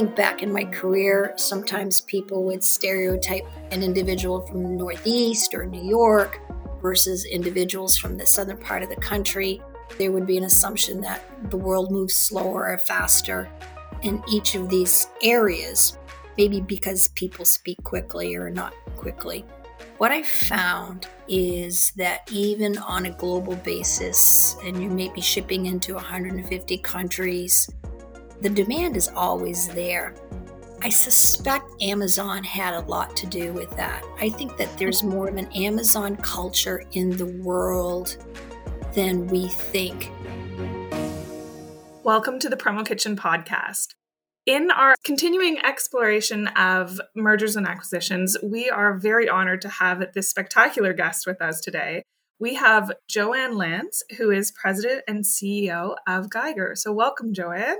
think back in my career, sometimes people would stereotype an individual from the Northeast or New York versus individuals from the southern part of the country. There would be an assumption that the world moves slower or faster in each of these areas, maybe because people speak quickly or not quickly. What I found is that even on a global basis, and you may be shipping into 150 countries, the demand is always there. I suspect Amazon had a lot to do with that. I think that there's more of an Amazon culture in the world than we think. Welcome to the Promo Kitchen podcast. In our continuing exploration of mergers and acquisitions, we are very honored to have this spectacular guest with us today. We have Joanne Lance, who is president and CEO of Geiger. So, welcome, Joanne.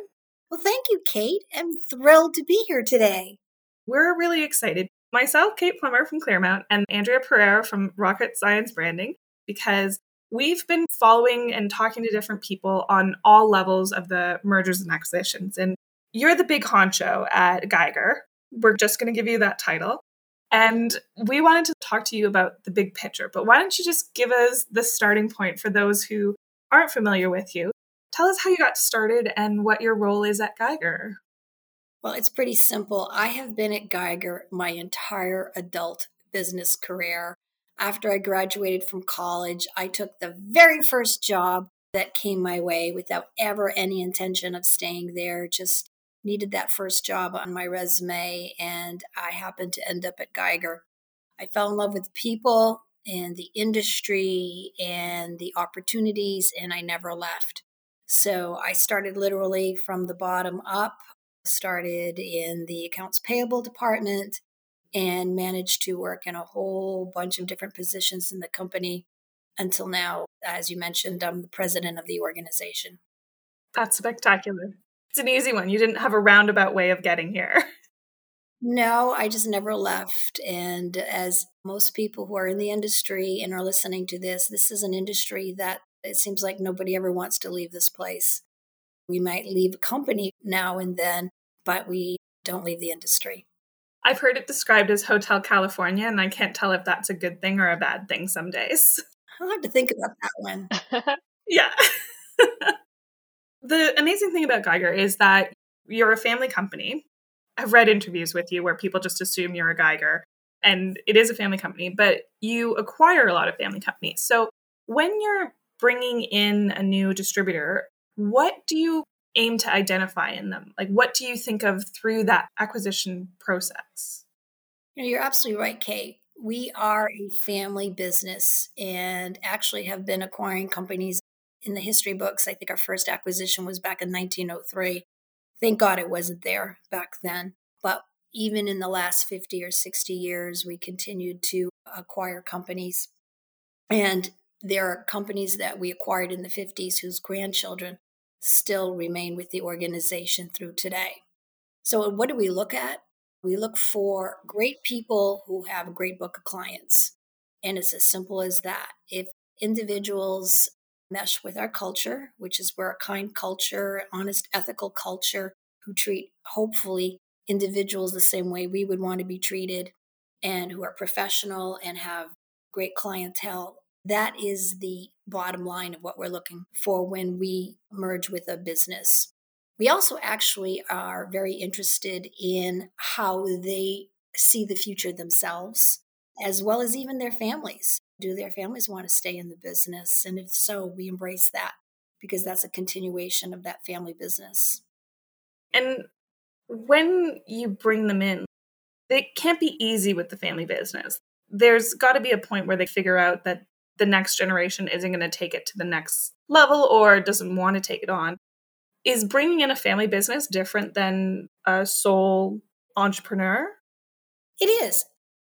Well, thank you, Kate. I'm thrilled to be here today. We're really excited. Myself, Kate Plummer from Claremont, and Andrea Pereira from Rocket Science Branding, because we've been following and talking to different people on all levels of the mergers and acquisitions. And you're the big honcho at Geiger. We're just going to give you that title. And we wanted to talk to you about the big picture, but why don't you just give us the starting point for those who aren't familiar with you Tell us how you got started and what your role is at Geiger. Well, it's pretty simple. I have been at Geiger my entire adult business career. After I graduated from college, I took the very first job that came my way without ever any intention of staying there. Just needed that first job on my resume, and I happened to end up at Geiger. I fell in love with people and the industry and the opportunities, and I never left. So I started literally from the bottom up, started in the accounts payable department, and managed to work in a whole bunch of different positions in the company until now. As you mentioned, I'm the president of the organization. That's spectacular. It's an easy one. You didn't have a roundabout way of getting here. No, I just never left. And as most people who are in the industry and are listening to this, this is an industry that it seems like nobody ever wants to leave this place. We might leave a company now and then, but we don't leave the industry. I've heard it described as Hotel California, and I can't tell if that's a good thing or a bad thing some days. I'll have to think about that one. yeah. the amazing thing about Geiger is that you're a family company. I've read interviews with you where people just assume you're a Geiger, and it is a family company, but you acquire a lot of family companies. So when you're bringing in a new distributor, what do you aim to identify in them? Like, what do you think of through that acquisition process? You know, you're absolutely right, Kate. We are a family business and actually have been acquiring companies in the history books. I think our first acquisition was back in 1903. Thank God it wasn't there back then. But even in the last 50 or 60 years, we continued to acquire companies. And there are companies that we acquired in the 50s whose grandchildren still remain with the organization through today. So, what do we look at? We look for great people who have a great book of clients. And it's as simple as that. If individuals mesh with our culture, which is we're a kind culture, honest, ethical culture, who treat hopefully individuals the same way we would want to be treated, and who are professional and have great clientele, that is the bottom line of what we're looking for when we merge with a business. We also actually are very interested in how they see the future themselves, as well as even their families. Do their families want to stay in the business? And if so, we embrace that because that's a continuation of that family business. And when you bring them in, it can't be easy with the family business. There's got to be a point where they figure out that the next generation isn't going to take it to the next level or doesn't want to take it on. Is bringing in a family business different than a sole entrepreneur? It is.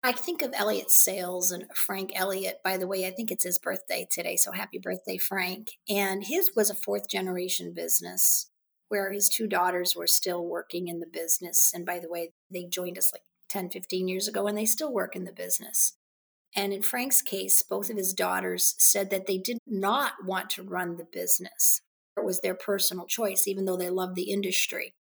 I think of Elliot Sales and Frank Elliott. By the way, I think it's his birthday today, so happy birthday, Frank. And his was a fourth generation business where his two daughters were still working in the business. And by the way, they joined us like 10, 15 years ago, and they still work in the business. And in Frank's case, both of his daughters said that they did not want to run the business. It was their personal choice, even though they loved the industry.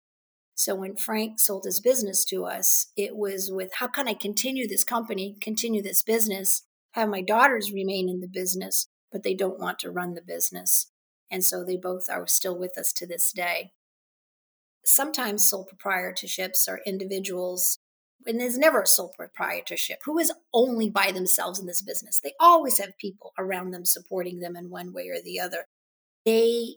So when Frank sold his business to us, it was with how can I continue this company, continue this business, have my daughters remain in the business, but they don't want to run the business. And so they both are still with us to this day. Sometimes sole proprietorships are individuals, and there's never a sole proprietorship who is only by themselves in this business. They always have people around them supporting them in one way or the other. They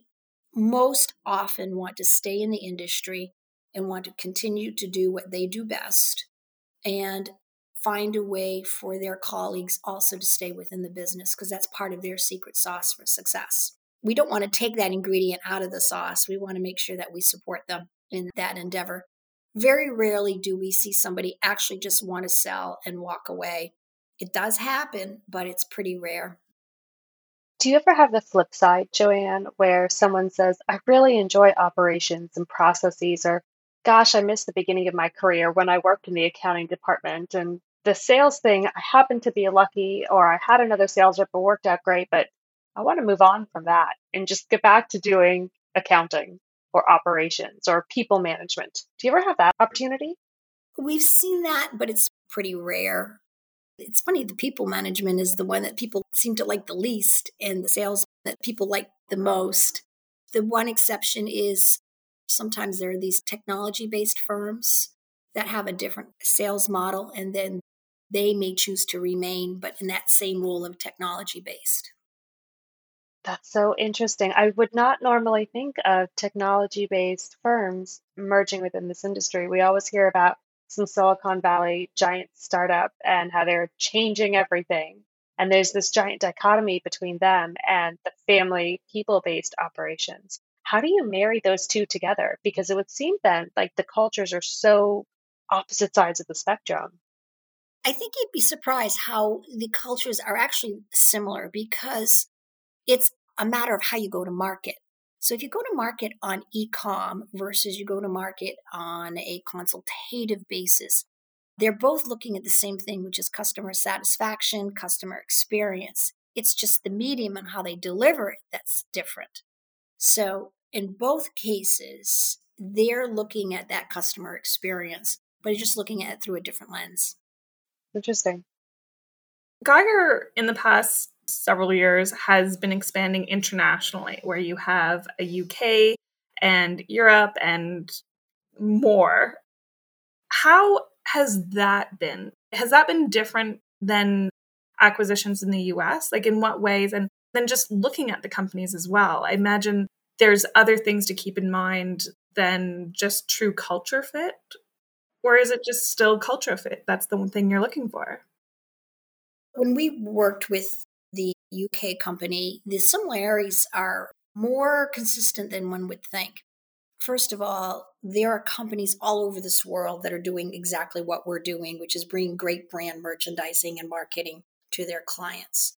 most often want to stay in the industry and want to continue to do what they do best and find a way for their colleagues also to stay within the business because that's part of their secret sauce for success. We don't want to take that ingredient out of the sauce. We want to make sure that we support them in that endeavor. Very rarely do we see somebody actually just want to sell and walk away. It does happen, but it's pretty rare. Do you ever have the flip side, Joanne, where someone says, I really enjoy operations and processes, or gosh, I missed the beginning of my career when I worked in the accounting department and the sales thing, I happened to be lucky or I had another sales rep that worked out great, but I want to move on from that and just get back to doing accounting or operations or people management. Do you ever have that opportunity? We've seen that, but it's pretty rare. It's funny, the people management is the one that people seem to like the least, and the sales that people like the most. The one exception is sometimes there are these technology based firms that have a different sales model, and then they may choose to remain, but in that same role of technology based. That's so interesting. I would not normally think of technology based firms merging within this industry. We always hear about some Silicon Valley giant startup and how they're changing everything. And there's this giant dichotomy between them and the family people based operations. How do you marry those two together? Because it would seem then like the cultures are so opposite sides of the spectrum. I think you'd be surprised how the cultures are actually similar because it's a matter of how you go to market. So if you go to market on e-com versus you go to market on a consultative basis, they're both looking at the same thing, which is customer satisfaction, customer experience. It's just the medium and how they deliver it that's different. So in both cases, they're looking at that customer experience, but just looking at it through a different lens. Interesting. Geiger in the past several years has been expanding internationally, where you have a UK and Europe and more. How has that been? Has that been different than acquisitions in the US? Like, in what ways? And then just looking at the companies as well. I imagine there's other things to keep in mind than just true culture fit or is it just still culture fit? That's the one thing you're looking for. When we worked with UK company, the similarities are more consistent than one would think. First of all, there are companies all over this world that are doing exactly what we're doing, which is bringing great brand merchandising and marketing to their clients.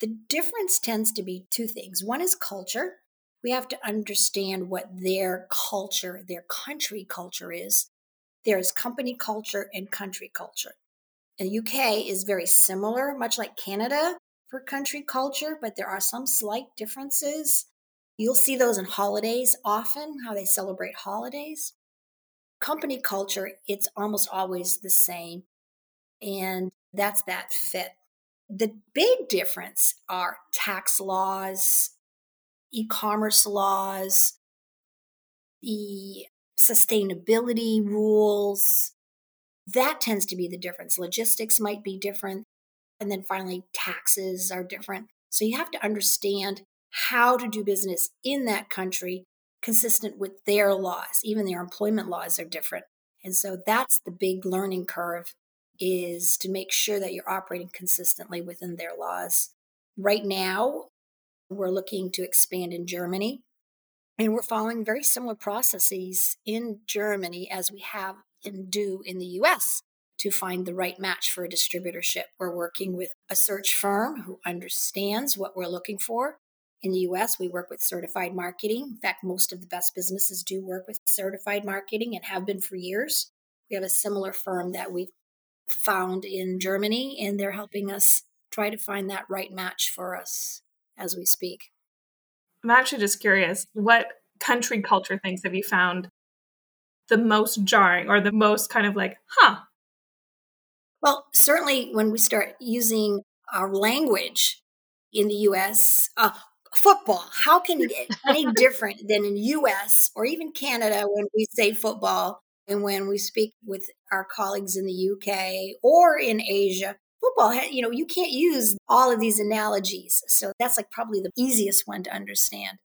The difference tends to be two things. One is culture. We have to understand what their culture, their country culture is, there is company culture and country culture. The UK is very similar, much like Canada for country culture, but there are some slight differences. You'll see those in holidays often, how they celebrate holidays. Company culture, it's almost always the same. And that's that fit. The big difference are tax laws, e commerce laws, the sustainability rules. That tends to be the difference. Logistics might be different. And then finally, taxes are different. So you have to understand how to do business in that country consistent with their laws. Even their employment laws are different. And so that's the big learning curve is to make sure that you're operating consistently within their laws. Right now, we're looking to expand in Germany. And we're following very similar processes in Germany as we have and do in the US to find the right match for a distributorship. We're working with a search firm who understands what we're looking for. In the US, we work with certified marketing. In fact, most of the best businesses do work with certified marketing and have been for years. We have a similar firm that we've found in Germany, and they're helping us try to find that right match for us as we speak. I'm actually just curious what country culture things have you found the most jarring or the most kind of like, huh? Well, certainly when we start using our language in the US, uh, football, how can it get any different than in US or even Canada when we say football and when we speak with our colleagues in the UK or in Asia? Football, you know, you can't use all of these analogies. So that's like probably the easiest one to understand.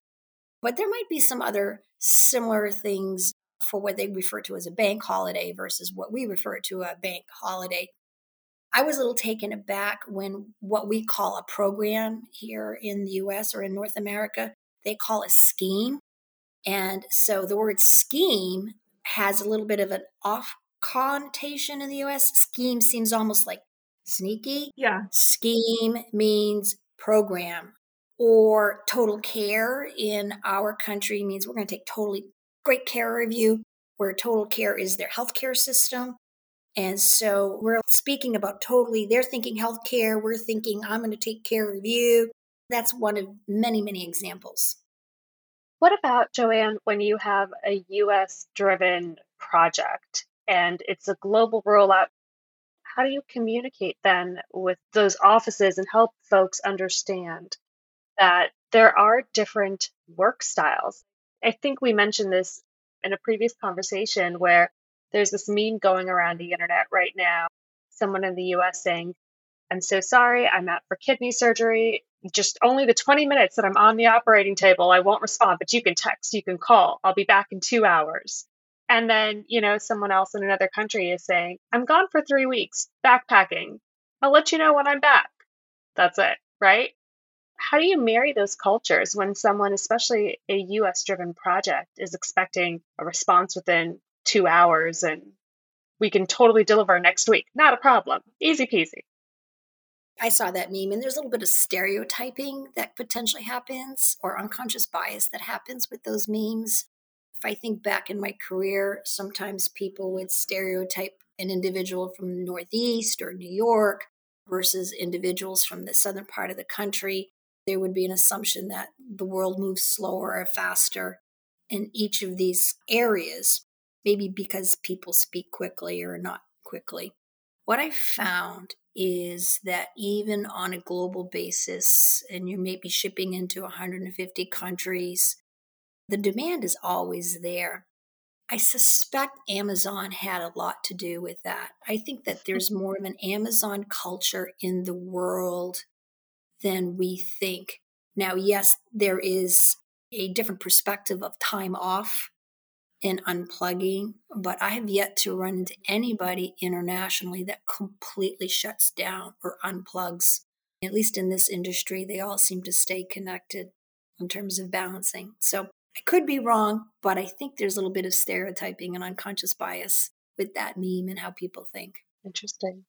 But there might be some other similar things for what they refer to as a bank holiday versus what we refer to a bank holiday. I was a little taken aback when what we call a program here in the US or in North America, they call a scheme. And so the word scheme has a little bit of an off connotation in the US. Scheme seems almost like sneaky. Yeah. Scheme means program or total care in our country means we're going to take totally great care of you, where total care is their healthcare system. And so we're speaking about totally, they're thinking healthcare, we're thinking, I'm going to take care of you. That's one of many, many examples. What about, Joanne, when you have a US driven project and it's a global rollout? How do you communicate then with those offices and help folks understand that there are different work styles? I think we mentioned this in a previous conversation where there's this meme going around the internet right now. Someone in the US saying, I'm so sorry, I'm out for kidney surgery. Just only the 20 minutes that I'm on the operating table, I won't respond, but you can text, you can call. I'll be back in two hours. And then, you know, someone else in another country is saying, I'm gone for three weeks, backpacking. I'll let you know when I'm back. That's it, right? How do you marry those cultures when someone, especially a US driven project, is expecting a response within two hours and we can totally deliver next week. Not a problem. Easy peasy. I saw that meme, and there's a little bit of stereotyping that potentially happens or unconscious bias that happens with those memes. If I think back in my career, sometimes people would stereotype an individual from the Northeast or New York versus individuals from the southern part of the country. There would be an assumption that the world moves slower or faster in each of these areas maybe because people speak quickly or not quickly. What I found is that even on a global basis, and you may be shipping into 150 countries, the demand is always there. I suspect Amazon had a lot to do with that. I think that hmm. there's more of an Amazon culture in the world than we think. Now, yes, there is a different perspective of time off in unplugging, but I have yet to run into anybody internationally that completely shuts down or unplugs. At least in this industry, they all seem to stay connected in terms of balancing. So I could be wrong, but I think there's a little bit of stereotyping and unconscious bias with that meme and how people think. Interesting.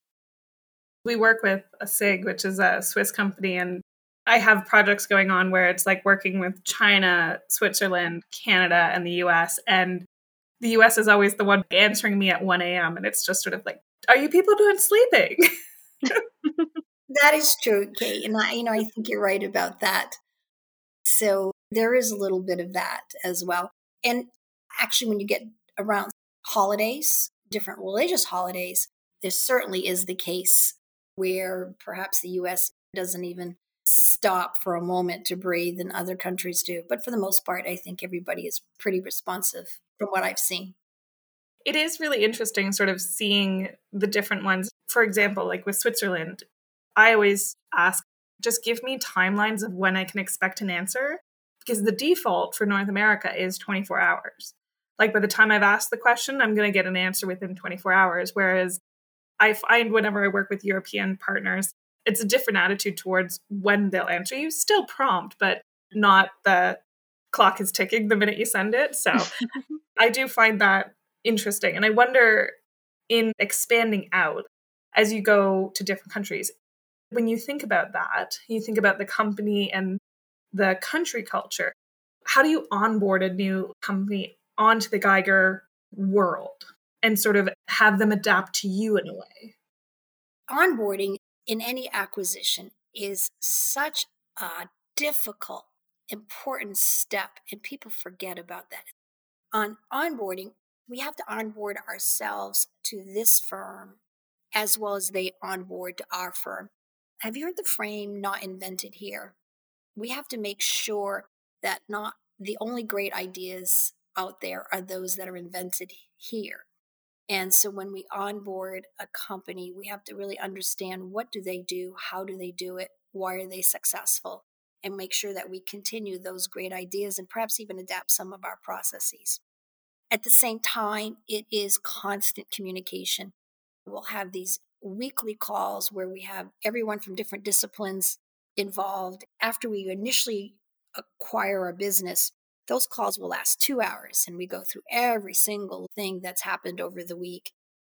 We work with a SIGG, which is a Swiss company, and I have projects going on where it's like working with China, Switzerland, Canada, and the US. And the US is always the one answering me at 1 a.m. And it's just sort of like, are you people doing sleeping? that is true, Kate. And I, you know, I think you're right about that. So there is a little bit of that as well. And actually, when you get around holidays, different religious holidays, this certainly is the case where perhaps the US doesn't even stop for a moment to breathe and other countries do. But for the most part, I think everybody is pretty responsive from what I've seen. It is really interesting sort of seeing the different ones. For example, like with Switzerland, I always ask, just give me timelines of when I can expect an answer because the default for North America is 24 hours. Like by the time I've asked the question, I'm going to get an answer within 24 hours. Whereas I find whenever I work with European partners, it's a different attitude towards when they'll answer you. Still prompt, but not the clock is ticking the minute you send it. So I do find that interesting. And I wonder in expanding out as you go to different countries, when you think about that, you think about the company and the country culture. How do you onboard a new company onto the Geiger world and sort of have them adapt to you in a way? Onboarding in any acquisition is such a difficult, important step, and people forget about that. On onboarding, we have to onboard ourselves to this firm as well as they onboard to our firm. Have you heard the frame not invented here? We have to make sure that not the only great ideas out there are those that are invented here. And so when we onboard a company, we have to really understand what do they do, how do they do it, why are they successful, and make sure that we continue those great ideas and perhaps even adapt some of our processes. At the same time, it is constant communication. We'll have these weekly calls where we have everyone from different disciplines involved. After we initially acquire a business, those calls will last two hours and we go through every single thing that's happened over the week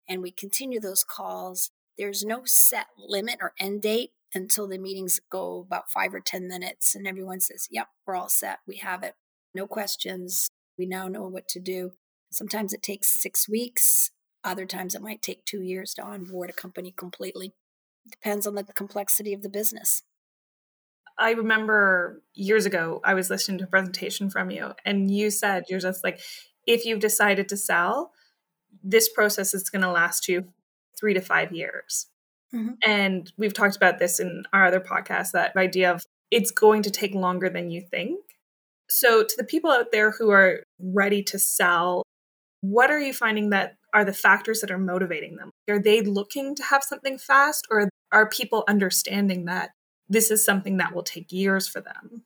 and we continue those calls. There's no set limit or end date until the meetings go about five or 10 minutes and everyone says, Yep, we're all set. We have it. No questions. We now know what to do. Sometimes it takes six weeks. Other times it might take two years to onboard a company completely. Depends on the complexity of the business. I remember years ago, I was listening to a presentation from you, and you said you're just like, if you've decided to sell, this process is going to last you three to five years. Mm-hmm. And we've talked about this in our other podcast that idea of it's going to take longer than you think. So, to the people out there who are ready to sell, what are you finding that are the factors that are motivating them? Are they looking to have something fast, or are people understanding that this is something that will take years for them?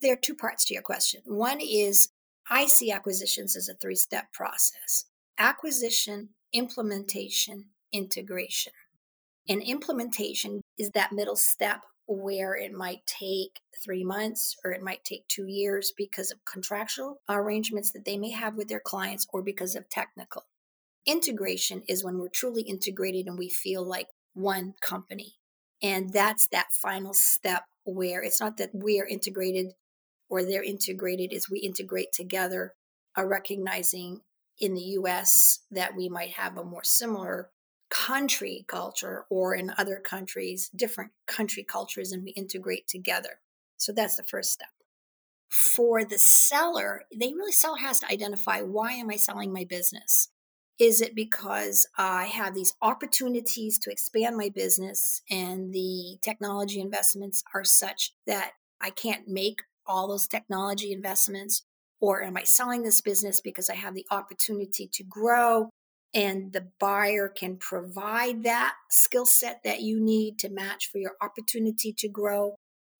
There are two parts to your question. One is I see acquisitions as a three step process acquisition, implementation, integration. And implementation is that middle step where it might take three months or it might take two years because of contractual arrangements that they may have with their clients or because of technical. Integration is when we're truly integrated and we feel like one company. And that's that final step where it's not that we are integrated or they're integrated, is we integrate together, are recognizing in the US that we might have a more similar country culture or in other countries, different country cultures, and we integrate together. So that's the first step. For the seller, they really seller has to identify why am I selling my business? Is it because I have these opportunities to expand my business and the technology investments are such that I can't make all those technology investments? Or am I selling this business because I have the opportunity to grow and the buyer can provide that skill set that you need to match for your opportunity to grow?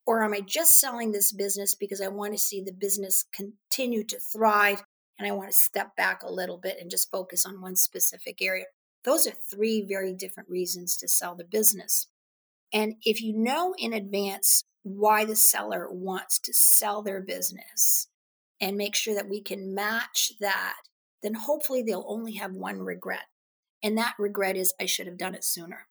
Or am I just selling this business because I want to see the business continue to thrive and I want to step back a little bit and just focus on one specific area. Those are three very different reasons to sell the business. And if you know in advance why the seller wants to sell their business and make sure that we can match that, then hopefully they'll only have one regret. And that regret is, I should have done it sooner.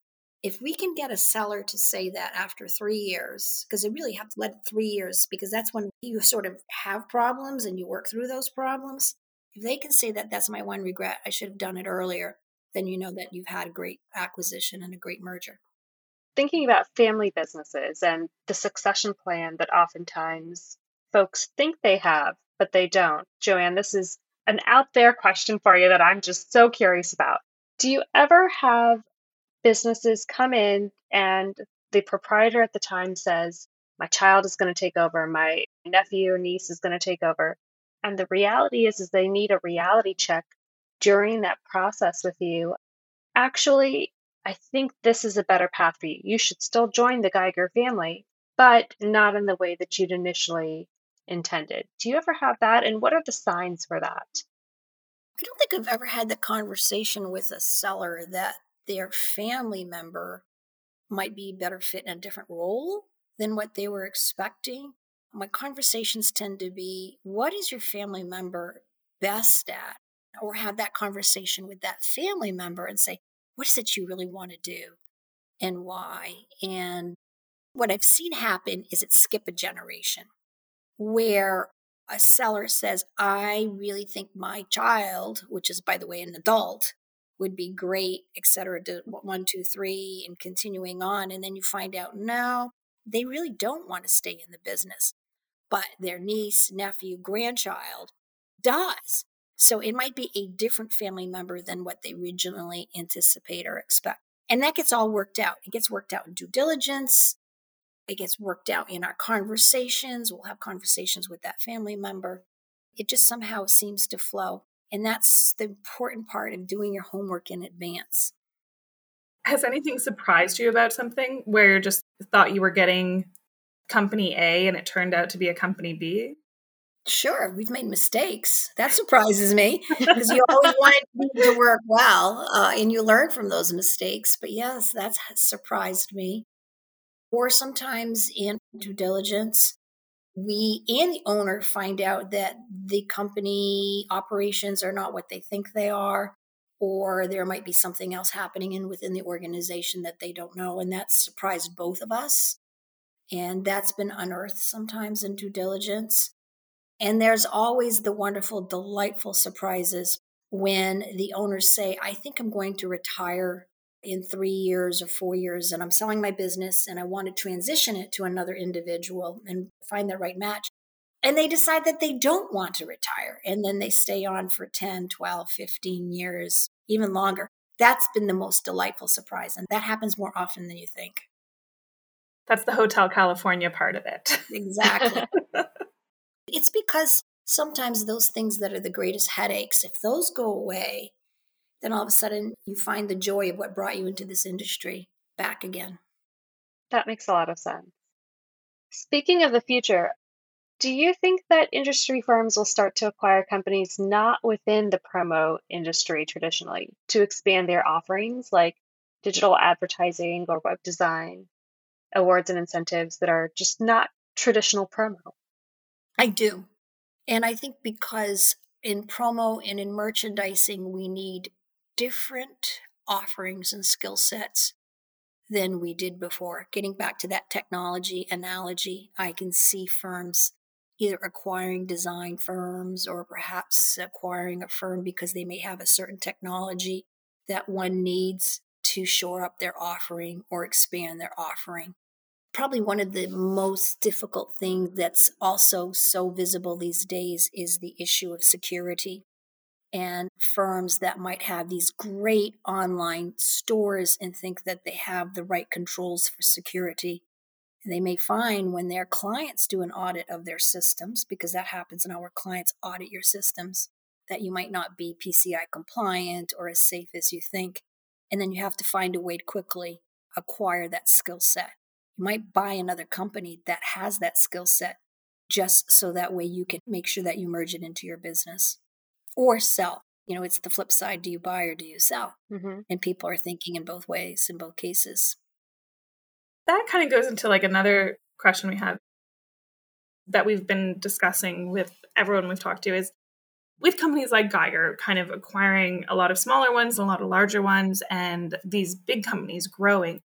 If we can get a seller to say that after three years, because they really have to let three years, because that's when you sort of have problems and you work through those problems. If they can say that that's my one regret, I should have done it earlier, then you know that you've had a great acquisition and a great merger. Thinking about family businesses and the succession plan that oftentimes folks think they have, but they don't. Joanne, this is an out there question for you that I'm just so curious about. Do you ever have businesses come in and the proprietor at the time says, My child is going to take over, my nephew or niece is going to take over. And the reality is, is they need a reality check during that process with you. Actually, I think this is a better path for you. You should still join the Geiger family, but not in the way that you'd initially intended. Do you ever have that? And what are the signs for that? I don't think I've ever had the conversation with a seller that their family member might be better fit in a different role than what they were expecting. My conversations tend to be what is your family member best at? Or have that conversation with that family member and say, what is it you really want to do and why? And what I've seen happen is it skip a generation where a seller says, I really think my child, which is, by the way, an adult, would be great, et cetera, to one, two, three, and continuing on. And then you find out, now they really don't want to stay in the business. But their niece, nephew, grandchild does. So it might be a different family member than what they originally anticipate or expect. And that gets all worked out. It gets worked out in due diligence. It gets worked out in our conversations. We'll have conversations with that family member. It just somehow seems to flow. And that's the important part of doing your homework in advance. Has anything surprised you about something where you just thought you were getting company A and it turned out to be a company B? Sure, we've made mistakes. That surprises me because you always want to work well uh, and you learn from those mistakes. But yes, that's surprised me. Or sometimes in due diligence, we and the owner find out that the company operations are not what they think they are or there might be something else happening in within the organization that they don't know and that surprised both of us. And that's been unearthed sometimes in due diligence. And there's always the wonderful delightful surprises when the owners say i think i'm going to retire in three years or four years and I'm selling my business and I want to transition it to another individual and find the right match. And they decide that they don't want to retire. And then they stay on for 10, 12, 15 years, even longer. That's been the most delightful surprise. And that happens more often than you think. That's the Hotel California part of it. Exactly. it's because sometimes those things that are the greatest headaches, if those go away, then all of a sudden you find the joy of what brought you into this industry back again. That makes a lot of sense. Speaking of the future, do you think that industry firms will start to acquire companies not within the promo industry traditionally to expand their offerings like digital advertising or web design, awards and incentives that are just not traditional promo? I do. And I think because in promo and in merchandising, we need different offerings and skill sets than we did before. Getting back to that technology analogy, I can see firms either acquiring design firms or perhaps acquiring a firm because they may have a certain technology that one needs to shore up their offering or expand their offering. Probably one of the most difficult things that's also so visible these days is the issue of security and firms that might have these great online stores and think that they have the right controls for security. And they may find when their clients do an audit of their systems, because that happens and our clients audit your systems, that you might not be PCI compliant or as safe as you think. And then you have to find a way to quickly acquire that skill set. You might buy another company that has that skill set just so that way you can make sure that you merge it into your business or sell. You know, it's the flip side do you buy or do you sell? Mm-hmm. And people are thinking in both ways in both cases. That kind of goes into like another question we had that we've been discussing with everyone we've talked to is with companies like Geiger kind of acquiring a lot of smaller ones, a lot of larger ones, and these big companies growing.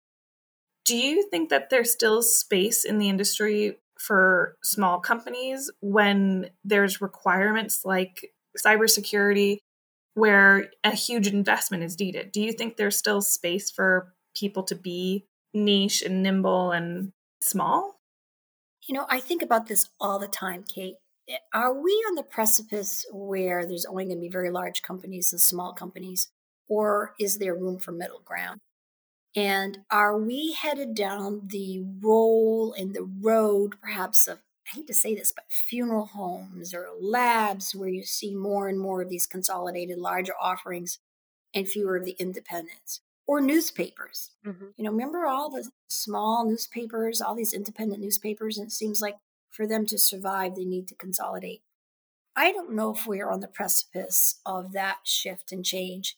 Do you think that there's still space in the industry for small companies when there's requirements like cybersecurity where a huge investment is needed. Do you think there's still space for people to be niche and nimble and small? You know, I think about this all the time, Kate. Eh, are we on the precipice where there's only going to be very large companies and small companies, or is there room for middle ground? And are we headed down the role and the road, perhaps, of I hate to say this, but funeral homes or labs where you see more and more of these consolidated larger offerings and fewer of the independents or newspapers. Mm-hmm. You know, remember all the small newspapers, all these independent newspapers, and it seems like for them to survive, they need to consolidate. I don't know if we're on the precipice of that shift and change.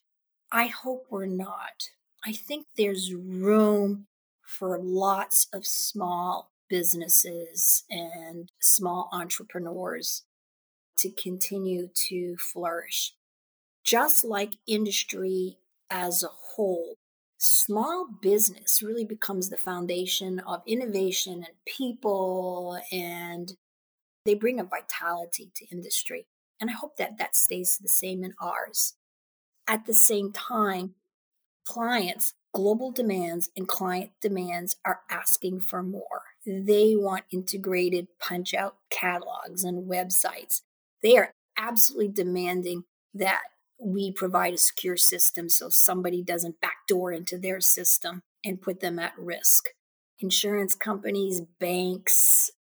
I hope we're not. I think there's room for lots of small businesses and small entrepreneurs to continue to flourish. Just like industry as a whole, small business really becomes the foundation of innovation and people, and they bring a vitality to industry. And I hope that that stays the same in ours. At the same time, clients, global demands, and client demands are asking for more. They want integrated punch out catalogs and websites. They are absolutely demanding that we provide a secure system so somebody doesn't backdoor into their system and put them at risk. Insurance companies, banks,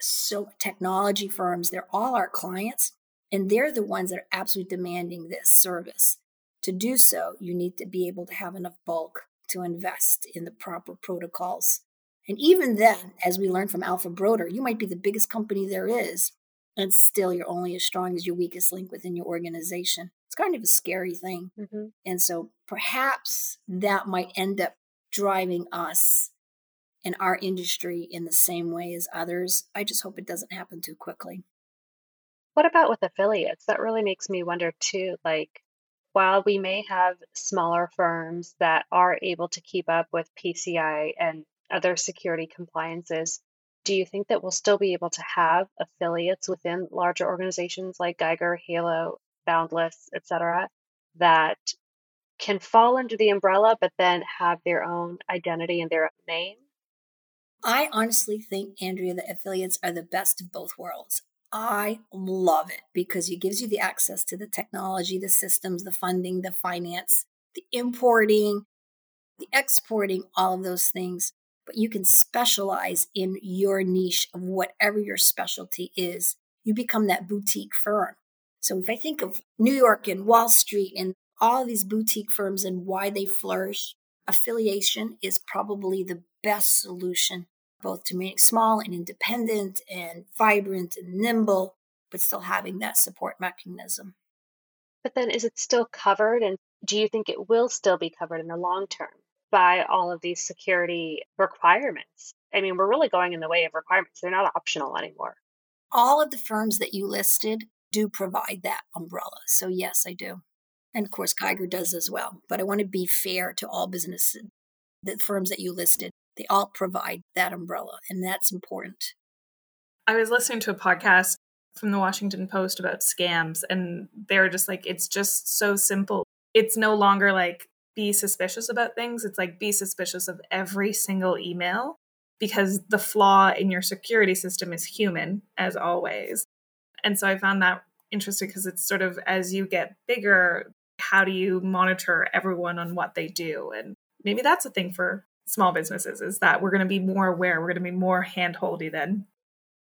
so technology firms, they're all our clients, and they're the ones that are absolutely demanding this service. To do so, you need to be able to have enough bulk to invest in the proper protocols. And even then, as we learned from Alpha Broder, you might be the biggest company there is, and still you're only as strong as your weakest link within your organization. It's kind of a scary thing. Mm-hmm. And so perhaps that might end up driving us in our industry in the same way as others. I just hope it doesn't happen too quickly. What about with affiliates? That really makes me wonder too. Like, while we may have smaller firms that are able to keep up with PCI and other security compliances, do you think that we'll still be able to have affiliates within larger organizations like Geiger, Halo, Boundless, etc., that can fall under the umbrella but then have their own identity and their own name? I honestly think, Andrea, that affiliates are the best of both worlds. I love it because it gives you the access to the technology, the systems, the funding, the finance, the importing, the exporting, all of those things. But you can specialize in your niche of whatever your specialty is. You become that boutique firm. So if I think of New York and Wall Street and all these boutique firms and why they flourish, affiliation is probably the best solution both to make small and independent and vibrant and nimble, but still having that support mechanism. But then is it still covered? And do you think it will still be covered in the long term by all of these security requirements? I mean, we're really going in the way of requirements. They're not optional anymore. All of the firms that you listed do provide that umbrella. So, yes, I do. And of course, Geiger does as well. But I want to be fair to all businesses, the firms that you listed they all provide that umbrella, and that's important. I was listening to a podcast from the Washington Post about scams, and they were just like, it's just so simple. It's no longer like be suspicious about things, it's like be suspicious of every single email because the flaw in your security system is human, as always. And so I found that interesting because it's sort of as you get bigger, how do you monitor everyone on what they do? And maybe that's a thing for small businesses is that we're going to be more aware, we're going to be more handholdy then.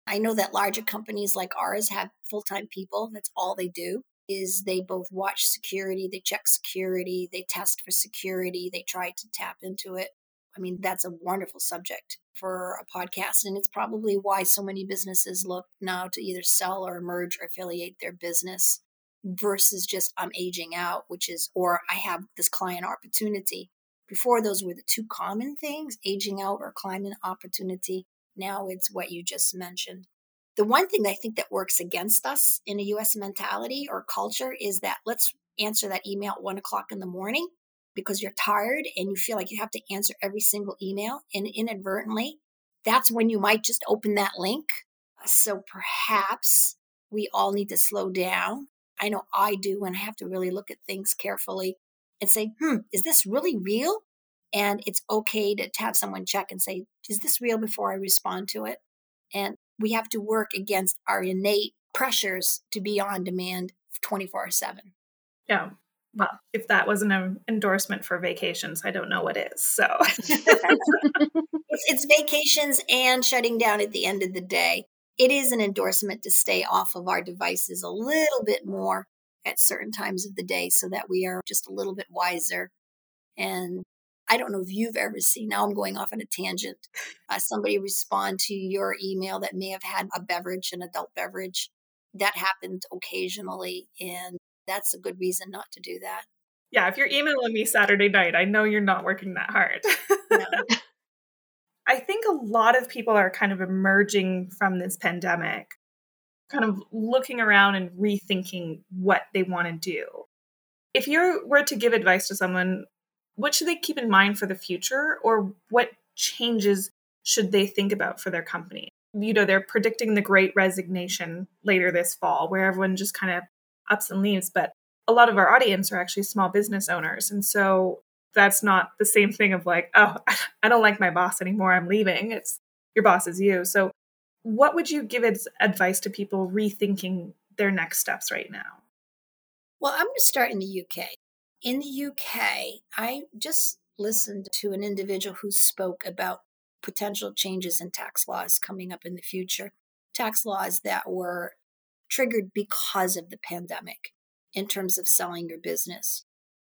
I know that larger companies like ours have full-time people. That's all they do is they both watch security, they check security, they test for security, they try to tap into it. I mean, that's a wonderful subject for a podcast. And it's probably why so many businesses look now to either sell or merge or affiliate their business versus just I'm aging out, which is, or I have this client opportunity. Before, those were the two common things aging out or client opportunity. Now it's what you just mentioned. The one thing I think that works against us in a US mentality or culture is that let's answer that email at one o'clock in the morning because you're tired and you feel like you have to answer every single email. And inadvertently, that's when you might just open that link. So perhaps we all need to slow down. I know I do, and I have to really look at things carefully and say, hmm, is this really real? And it's okay to have someone check and say, is this real before I respond to it? And we have to work against our innate pressures to be on demand 24 7. Yeah. Well, if that wasn't an endorsement for vacations, I don't know what is. So it's vacations and shutting down at the end of the day. It is an endorsement to stay off of our devices a little bit more at certain times of the day so that we are just a little bit wiser. And I don't know if you've ever seen, now I'm going off on a tangent, uh, somebody respond to your email that may have had a beverage, an adult beverage. That happened occasionally. And that's a good reason not to do that. Yeah, if you're emailing me Saturday night, I know you're not working that hard. no. I think a lot of people are kind of emerging from this pandemic kind of looking around and rethinking what they want to do. If you were to give advice to someone, what should they keep in mind for the future or what changes should they think about for their company? You know, they're predicting the great resignation later this fall where everyone just kind of ups and leaves, but a lot of our audience are actually small business owners. And so that's not the same thing of like, oh, I don't like my boss anymore, I'm leaving. It's your boss is you. So what would you give as advice to people rethinking their next steps right now? Well, I'm going to start in the UK. In the UK, I just listened to an individual who spoke about potential changes in tax laws coming up in the future, tax laws that were triggered because of the pandemic in terms of selling your business.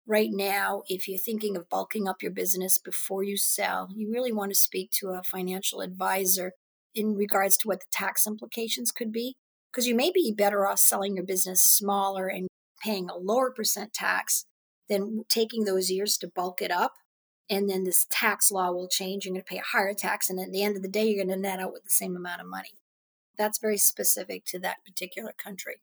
Right now, if you're thinking of bulking up your business before you sell, you really want to speak to a financial advisor in regards to what the tax implications could be. Because you may be better off selling your business smaller and paying a lower percent tax than taking those years to bulk it up. And then this tax law will change. You're going to pay a higher tax. And at the end of the day, you're going to net out with the same amount of money. That's very specific to that particular country.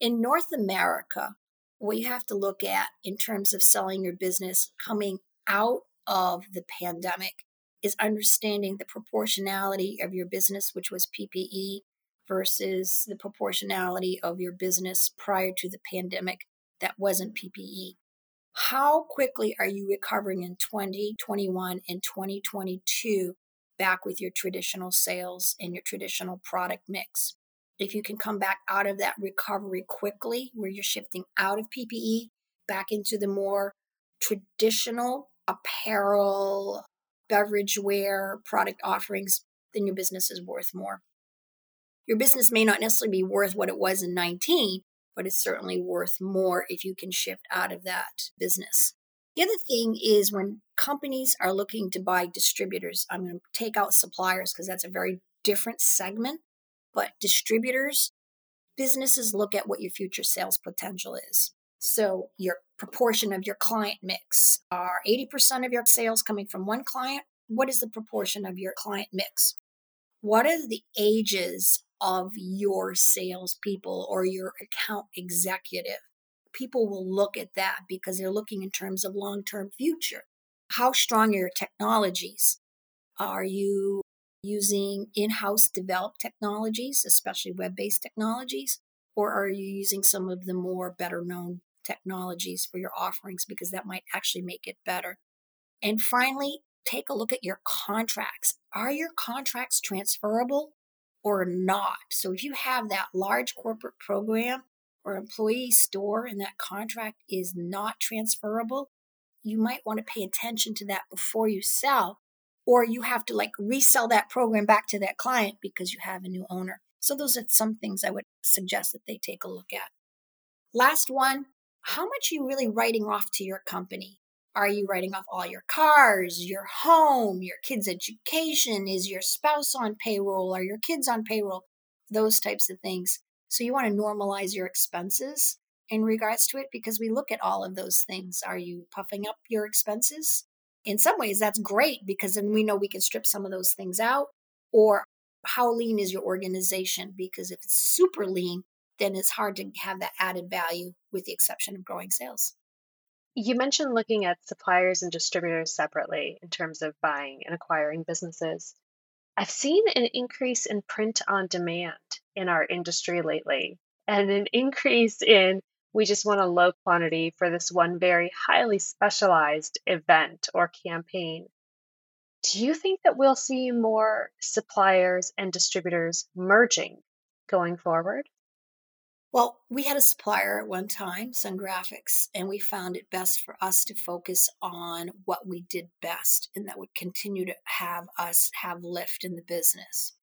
In North America, what you have to look at in terms of selling your business coming out of the pandemic is understanding the proportionality of your business, which was PPE, versus the proportionality of your business prior to the pandemic that wasn't PPE. How quickly are you recovering in 2021 and 2022 back with your traditional sales and your traditional product mix? if you can come back out of that recovery quickly, where you're shifting out of PPE back into the more traditional apparel, beverage wear product offerings, then your business is worth more. Your business may not necessarily be worth what it was in 19, but it's certainly worth more if you can shift out of that business. The other thing is when companies are looking to buy distributors, I'm going to take out suppliers because that's a very different segment but distributors, businesses look at what your future sales potential is. So, your proportion of your client mix are 80% of your sales coming from one client. What is the proportion of your client mix? What are the ages of your salespeople or your account executive? People will look at that because they're looking in terms of long term future. How strong are your technologies? Are you using in house developed technologies, especially web based technologies? Or are you using some of the more better known technologies for your offerings because that might actually make it better? And finally, take a look at your contracts. Are your contracts transferable or not? So if you have that large corporate program or employee store and that contract is not transferable, you might want to pay attention to that before you sell or you have to like resell that program back to that client because you have a new owner. So those are some things I would suggest that they take a look at. Last one, how much are you really writing off to your company? Are you writing off all your cars, your home, your kids' education? Is your spouse on payroll? Are your kids on payroll? Those types of things. So you want to normalize your expenses in regards to it because we look at all of those things. Are you puffing up your expenses? in some ways that's great because then we know we can strip some of those things out or how lean is your organization because if it's super lean then it's hard to have that added value with the exception of growing sales you mentioned looking at suppliers and distributors separately in terms of buying and acquiring businesses i've seen an increase in print on demand in our industry lately and an increase in we just want a low quantity for this one very highly specialized event or campaign. Do you think that we'll see more suppliers and distributors merging going forward? Well, we had a supplier at one time, Sun Graphics, and we found it best for us to focus on what we did best and that would continue to have us have lift in the business.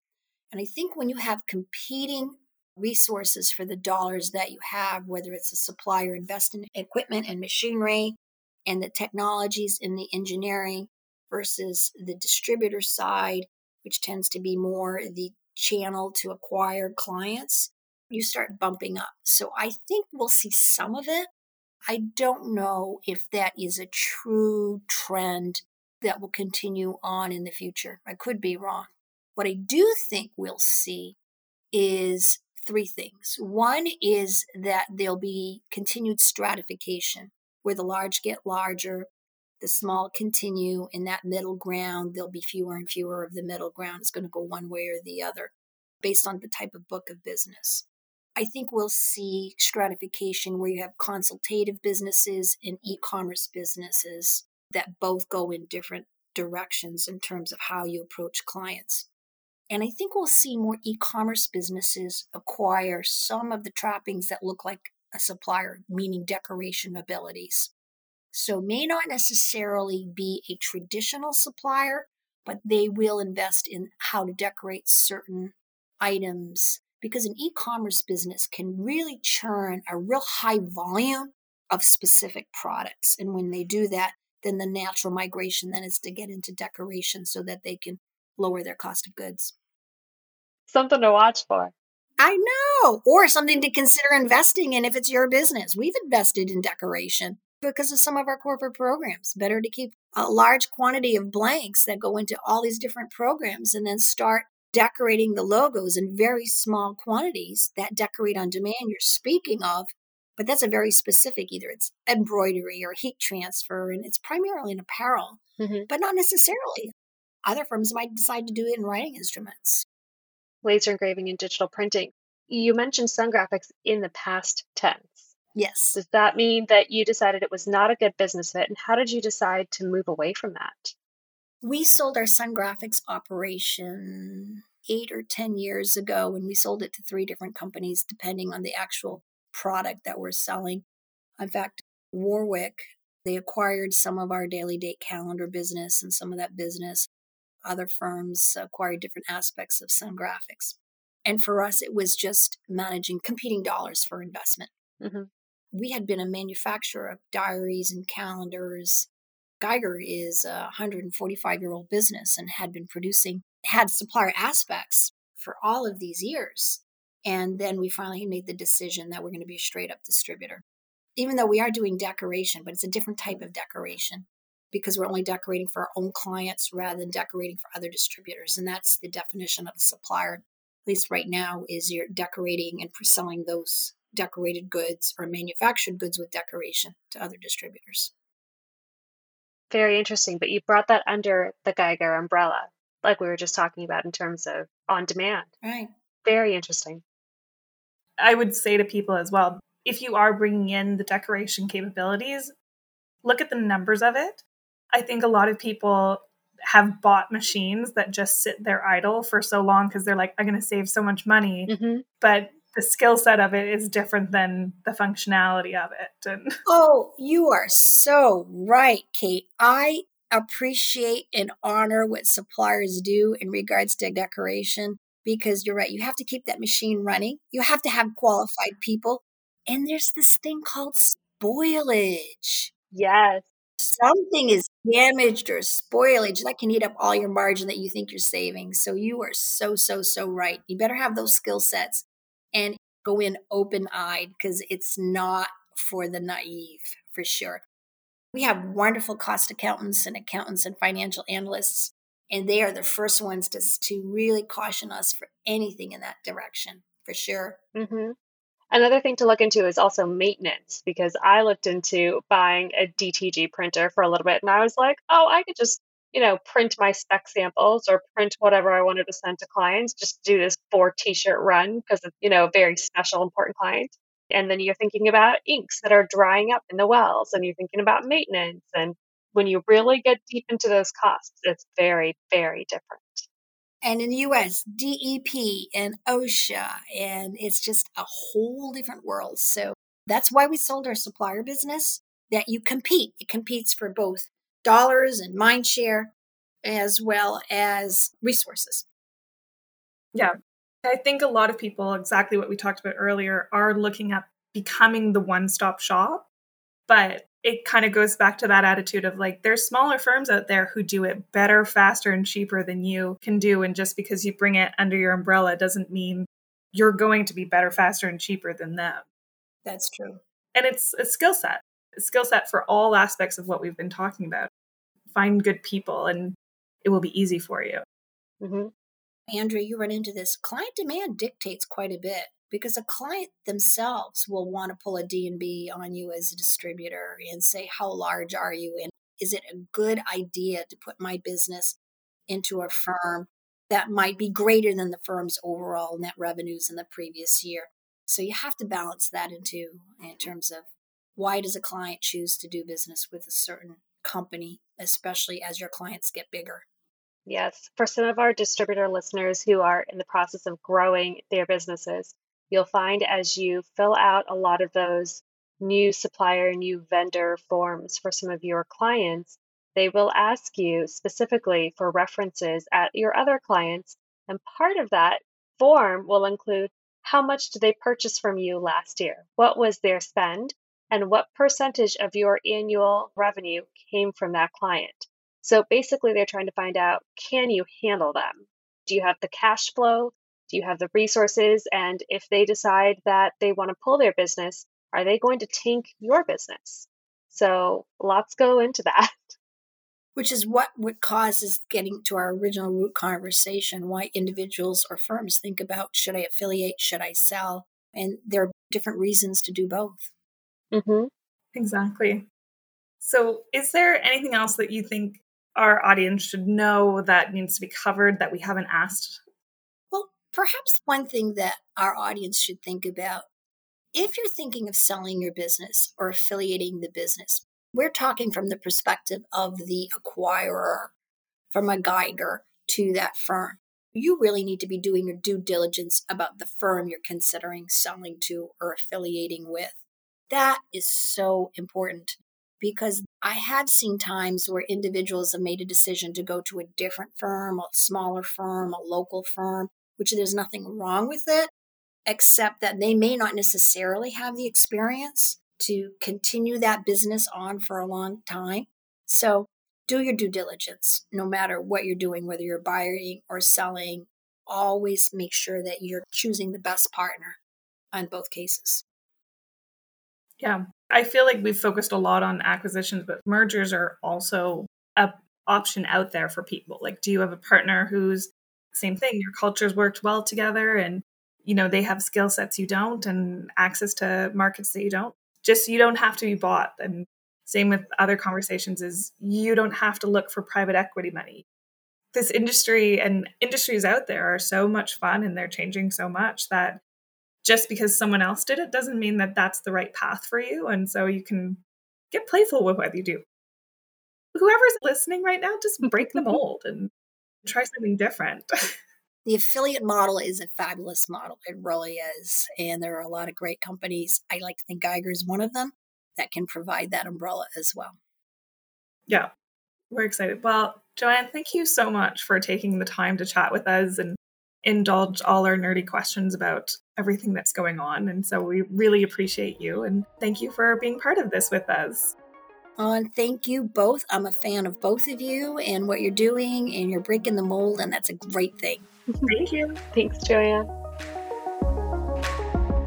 And I think when you have competing resources for the dollars that you have, whether it's a supplier investing in equipment and machinery and the technologies in the engineering versus the distributor side, which tends to be more the channel to acquire clients, you start bumping up. So I think we'll see some of it. I don't know if that is a true trend that will continue on in the future. I could be wrong. What I do think we'll see is three things. One is that there'll be continued stratification where the large get larger, the small continue, in that middle ground, there'll be fewer and fewer of the middle ground. It's going to go one way or the other based on the type of book of business. I think we'll see stratification where you have consultative businesses and e commerce businesses that both go in different directions in terms of how you approach clients. And I think we'll see more e commerce businesses acquire some of the trappings that look like a supplier, meaning decoration abilities. So, may not necessarily be a traditional supplier, but they will invest in how to decorate certain items because an e commerce business can really churn a real high volume of specific products. And when they do that, then the natural migration then is to get into decoration so that they can lower their cost of goods. Something to watch for. I know, or something to consider investing in if it's your business. We've invested in decoration because of some of our corporate programs. Better to keep a large quantity of blanks that go into all these different programs and then start decorating the logos in very small quantities that decorate on demand you're speaking of. But that's a very specific, either it's embroidery or heat transfer, and it's primarily in apparel, mm-hmm. but not necessarily. Other firms might decide to do it in writing instruments. Laser engraving and digital printing. You mentioned sun graphics in the past tense. Yes. Does that mean that you decided it was not a good business fit? And how did you decide to move away from that? We sold our Sun Graphics operation eight or 10 years ago, and we sold it to three different companies depending on the actual product that we're selling. In fact, Warwick, they acquired some of our daily date calendar business and some of that business. Other firms acquired different aspects of Sun Graphics. And for us, it was just managing competing dollars for investment. Mm-hmm we had been a manufacturer of diaries and calendars. Geiger is a 145 year old business and had been producing, had supplier aspects for all of these years. And then we finally made the decision that we're going to be a straight up distributor. Even though we are doing decoration, but it's a different type of decoration because we're only decorating for our own clients rather than decorating for other distributors. And that's the definition of a supplier, at least right now, is you're decorating and selling those decorated goods or manufactured goods with decoration to other distributors. Very interesting. But you brought that under the Geiger umbrella, like we were just talking about in terms of on demand. Right. Very interesting. I would say to people as well if you are bringing in the decoration capabilities, look at the numbers of it. I think a lot of people have bought machines that just sit there idle for so long because they're like, I'm going to save so much money. Mm-hmm. But the skill set of it is different than the functionality of it. And oh, you are so right, Kate. I appreciate and honor what suppliers do in regards to decoration because you're right. You have to keep that machine running. You have to have qualified people. And there's this thing called spoilage. Yes. Something is damaged or spoilage that can eat up all your margin that you think you're saving. So you are so, so, so right. You better have those skill sets go in open eyed because it's not for the naive for sure. We have wonderful cost accountants and accountants and financial analysts, and they are the first ones to, to really caution us for anything in that direction for sure. Mm-hmm. Another thing to look into is also maintenance because I looked into buying a DTG printer for a little bit and I was like, oh, I could just you know, print my spec samples or print whatever I wanted to send to clients, just do this four t shirt run because it's, you know, a very special, important client. And then you're thinking about inks that are drying up in the wells and you're thinking about maintenance. And when you really get deep into those costs, it's very, very different. And in the US, DEP and OSHA, and it's just a whole different world. So that's why we sold our supplier business that you compete. It competes for both dollars and mind share as well as resources. Yeah. I think a lot of people, exactly what we talked about earlier, are looking at becoming the one stop shop. But it kind of goes back to that attitude of like, there's smaller firms out there who do it better, faster, and cheaper than you can do. And just because you bring it under your umbrella doesn't mean you're going to be better, faster, and cheaper than them. That's true. And it's a skill set, skill set for all aspects of what we've been talking about find good people and it will be easy for you. Mm-hmm. Andrea, you run into this. Client demand dictates quite a bit because a client themselves will want to pull a D&B on you as a distributor and say, how large are you? And is it a good idea to put my business into a firm that might be greater than the firm's overall net revenues in the previous year? So you have to balance that into in terms of why does a client choose to do business with a certain company, especially as your clients get bigger. Yes. For some of our distributor listeners who are in the process of growing their businesses, you'll find as you fill out a lot of those new supplier, new vendor forms for some of your clients, they will ask you specifically for references at your other clients. And part of that form will include how much did they purchase from you last year? What was their spend? And what percentage of your annual revenue came from that client? So basically, they're trying to find out can you handle them? Do you have the cash flow? Do you have the resources? And if they decide that they want to pull their business, are they going to tank your business? So lots go into that. Which is what, what causes getting to our original root conversation why individuals or firms think about should I affiliate, should I sell? And there are different reasons to do both. Mm-hmm. Exactly. So, is there anything else that you think our audience should know that needs to be covered that we haven't asked? Well, perhaps one thing that our audience should think about if you're thinking of selling your business or affiliating the business, we're talking from the perspective of the acquirer, from a Geiger to that firm. You really need to be doing your due diligence about the firm you're considering selling to or affiliating with. That is so important because I have seen times where individuals have made a decision to go to a different firm, a smaller firm, a local firm, which there's nothing wrong with it except that they may not necessarily have the experience to continue that business on for a long time. So do your due diligence no matter what you're doing, whether you're buying or selling. Always make sure that you're choosing the best partner on both cases. Yeah, I feel like we've focused a lot on acquisitions, but mergers are also a option out there for people. Like, do you have a partner who's same thing? Your cultures worked well together, and you know they have skill sets you don't and access to markets that you don't just you don't have to be bought and same with other conversations is you don't have to look for private equity money this industry and industries out there are so much fun and they're changing so much that just because someone else did it doesn't mean that that's the right path for you and so you can get playful with what you do whoever's listening right now just break the mold and try something different the affiliate model is a fabulous model. It really is. And there are a lot of great companies. I like to think Geiger is one of them that can provide that umbrella as well. Yeah, we're excited. Well, Joanne, thank you so much for taking the time to chat with us and indulge all our nerdy questions about everything that's going on. And so we really appreciate you and thank you for being part of this with us. Oh, and thank you both. I'm a fan of both of you and what you're doing, and you're breaking the mold, and that's a great thing. Thank you. Thanks, Joanne.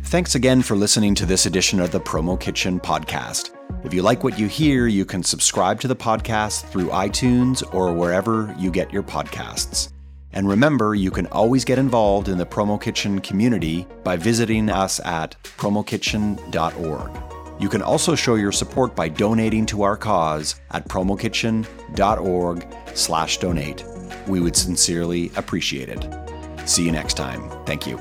Thanks again for listening to this edition of the Promo Kitchen podcast. If you like what you hear, you can subscribe to the podcast through iTunes or wherever you get your podcasts. And remember, you can always get involved in the Promo Kitchen community by visiting us at promokitchen.org. You can also show your support by donating to our cause at promokitchen.org/donate. We would sincerely appreciate it. See you next time. Thank you.